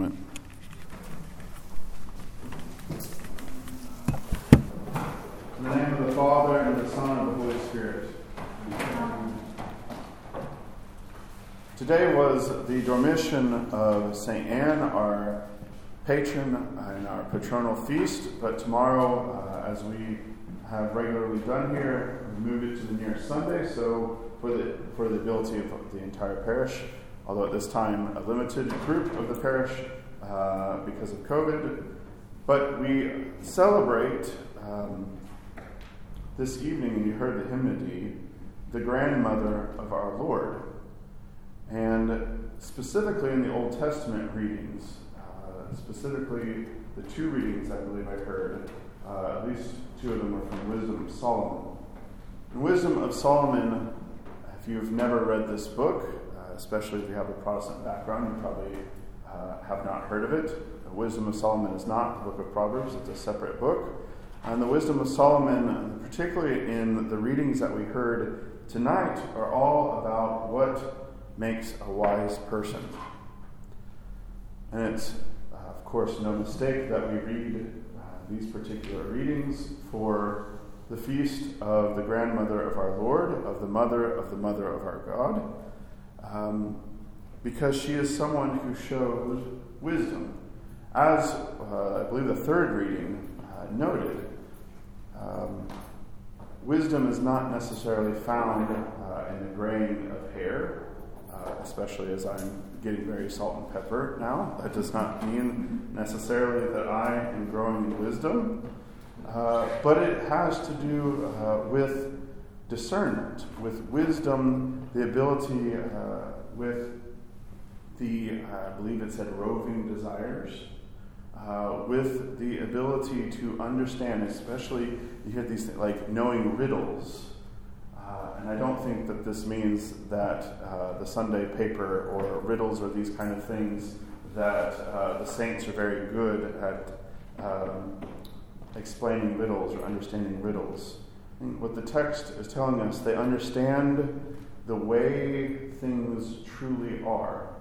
moment. In the name of the Father, and the Son, and the Holy Spirit. Today was the Dormition of St. Anne, our patron and our patronal feast, but tomorrow, uh, as we have regularly done here, we move it to the nearest Sunday, so for the, for the ability of the entire parish, although at this time a limited group of the parish uh, because of COVID. But we celebrate um, this evening, and you heard the hymnody, the grandmother of our Lord. And specifically in the Old Testament readings, uh, specifically the two readings I believe I heard, uh, at least two of them were from Wisdom of Solomon. In Wisdom of Solomon, if you've never read this book, especially if you have a Protestant background, you probably uh, have not heard of it. The Wisdom of Solomon is not the book of Proverbs, it's a separate book. And the Wisdom of Solomon, particularly in the readings that we heard tonight, are all about what makes a wise person. And it's, uh, of course, no mistake that we read uh, these particular readings for the feast of the grandmother of our Lord, of the mother of the mother of our God, um, because she is someone who shows wisdom. As uh, I believe the third reading uh, noted, um, wisdom is not necessarily found uh, in the grain of hair, uh, especially as I'm getting very salt and pepper now. That does not mean necessarily that I am growing in wisdom, uh, but it has to do uh, with discernment, with wisdom, the ability uh, with the, I believe it said, roving desires. Uh, with the ability to understand, especially you hear these things like knowing riddles. Uh, and I don't think that this means that uh, the Sunday paper or riddles or these kind of things that uh, the saints are very good at um, explaining riddles or understanding riddles. What the text is telling us, they understand the way things truly are,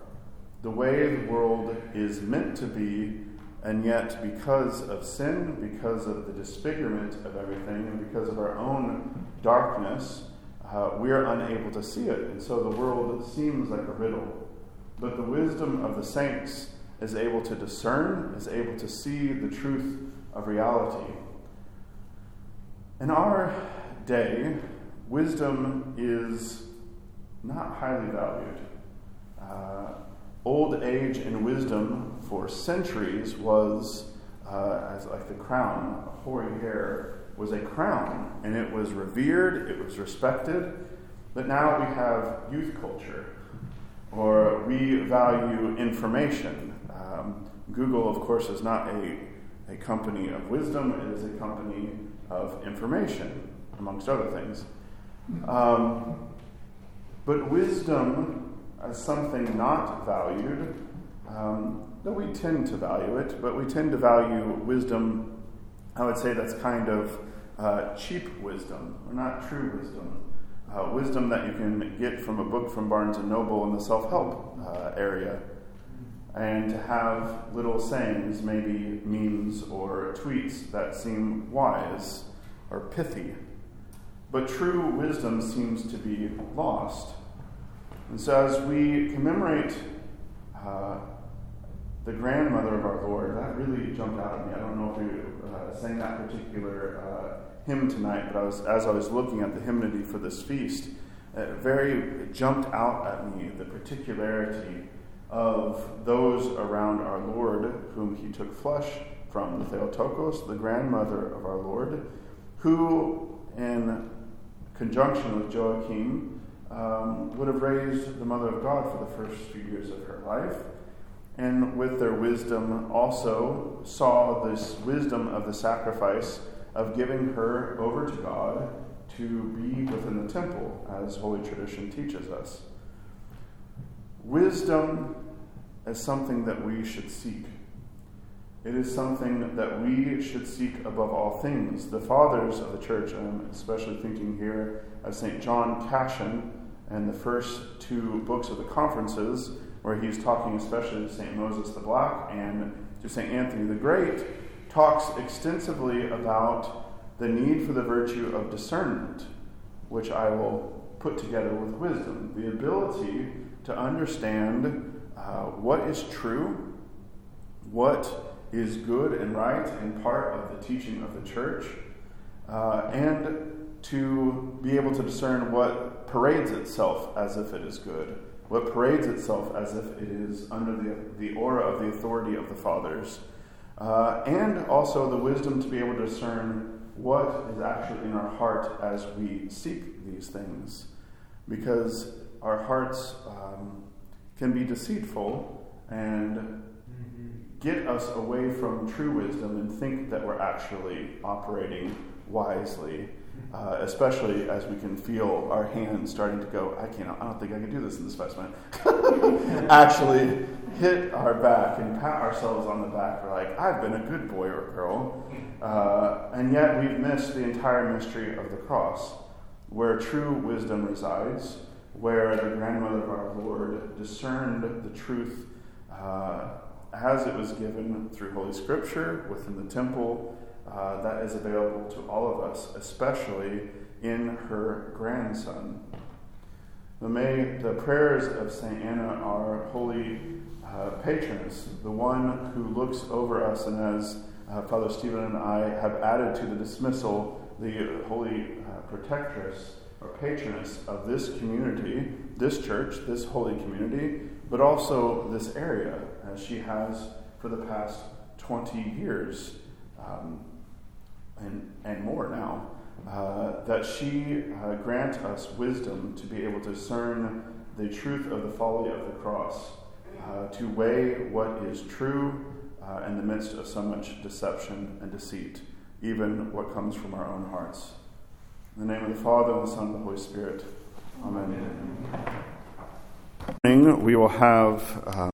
the way the world is meant to be and yet, because of sin, because of the disfigurement of everything, and because of our own darkness, uh, we are unable to see it. And so the world seems like a riddle. But the wisdom of the saints is able to discern, is able to see the truth of reality. In our day, wisdom is not highly valued. Uh, old age and wisdom for centuries was uh, as like the crown, hoary hair was a crown, and it was revered, it was respected. But now we have youth culture, or we value information. Um, Google, of course, is not a, a company of wisdom, it is a company of information, amongst other things. Um, but wisdom as something not valued, um, though we tend to value it, but we tend to value wisdom, I would say that's kind of uh, cheap wisdom, or not true wisdom. Uh, wisdom that you can get from a book from Barnes and Noble in the self help uh, area. And to have little sayings, maybe memes or tweets that seem wise or pithy. But true wisdom seems to be lost. And so, as we commemorate uh, the grandmother of our Lord, that really jumped out at me. I don't know if we uh, sang that particular uh, hymn tonight, but I was, as I was looking at the hymnody for this feast, it very it jumped out at me the particularity of those around our Lord whom he took flesh from, the Theotokos, the grandmother of our Lord, who, in conjunction with Joachim, um, would have raised the Mother of God for the first few years of her life, and with their wisdom also saw this wisdom of the sacrifice of giving her over to God to be within the temple, as Holy Tradition teaches us. Wisdom is something that we should seek. It is something that we should seek above all things. The fathers of the church, I'm especially thinking here of St. John Cassian and the first two books of the conferences, where he's talking especially to St. Moses the Black and to St. Anthony the Great, talks extensively about the need for the virtue of discernment, which I will put together with wisdom. The ability to understand uh, what is true, what is good and right and part of the teaching of the church, uh, and to be able to discern what parades itself as if it is good, what parades itself as if it is under the, the aura of the authority of the fathers, uh, and also the wisdom to be able to discern what is actually in our heart as we seek these things. Because our hearts um, can be deceitful and get us away from true wisdom and think that we're actually operating wisely uh, especially as we can feel our hands starting to go, I can't, I don't think I can do this in this specimen. Actually, hit our back and pat ourselves on the back. We're like, I've been a good boy or girl. Uh, and yet we've missed the entire mystery of the cross, where true wisdom resides, where the grandmother of our Lord discerned the truth uh, as it was given through Holy Scripture within the temple uh, that is available to all of us, especially in her grandson. may the prayers of St. Anna, our holy uh, patroness, the one who looks over us, and as uh, Father Stephen and I have added to the dismissal, the holy uh, protectress or patroness of this community, this church, this holy community, but also this area, as she has for the past 20 years. Um, and, and more now, uh, that she uh, grant us wisdom to be able to discern the truth of the folly of the cross, uh, to weigh what is true uh, in the midst of so much deception and deceit, even what comes from our own hearts. In the name of the Father, and the Son, and the Holy Spirit. Amen. Amen. We will have. Uh,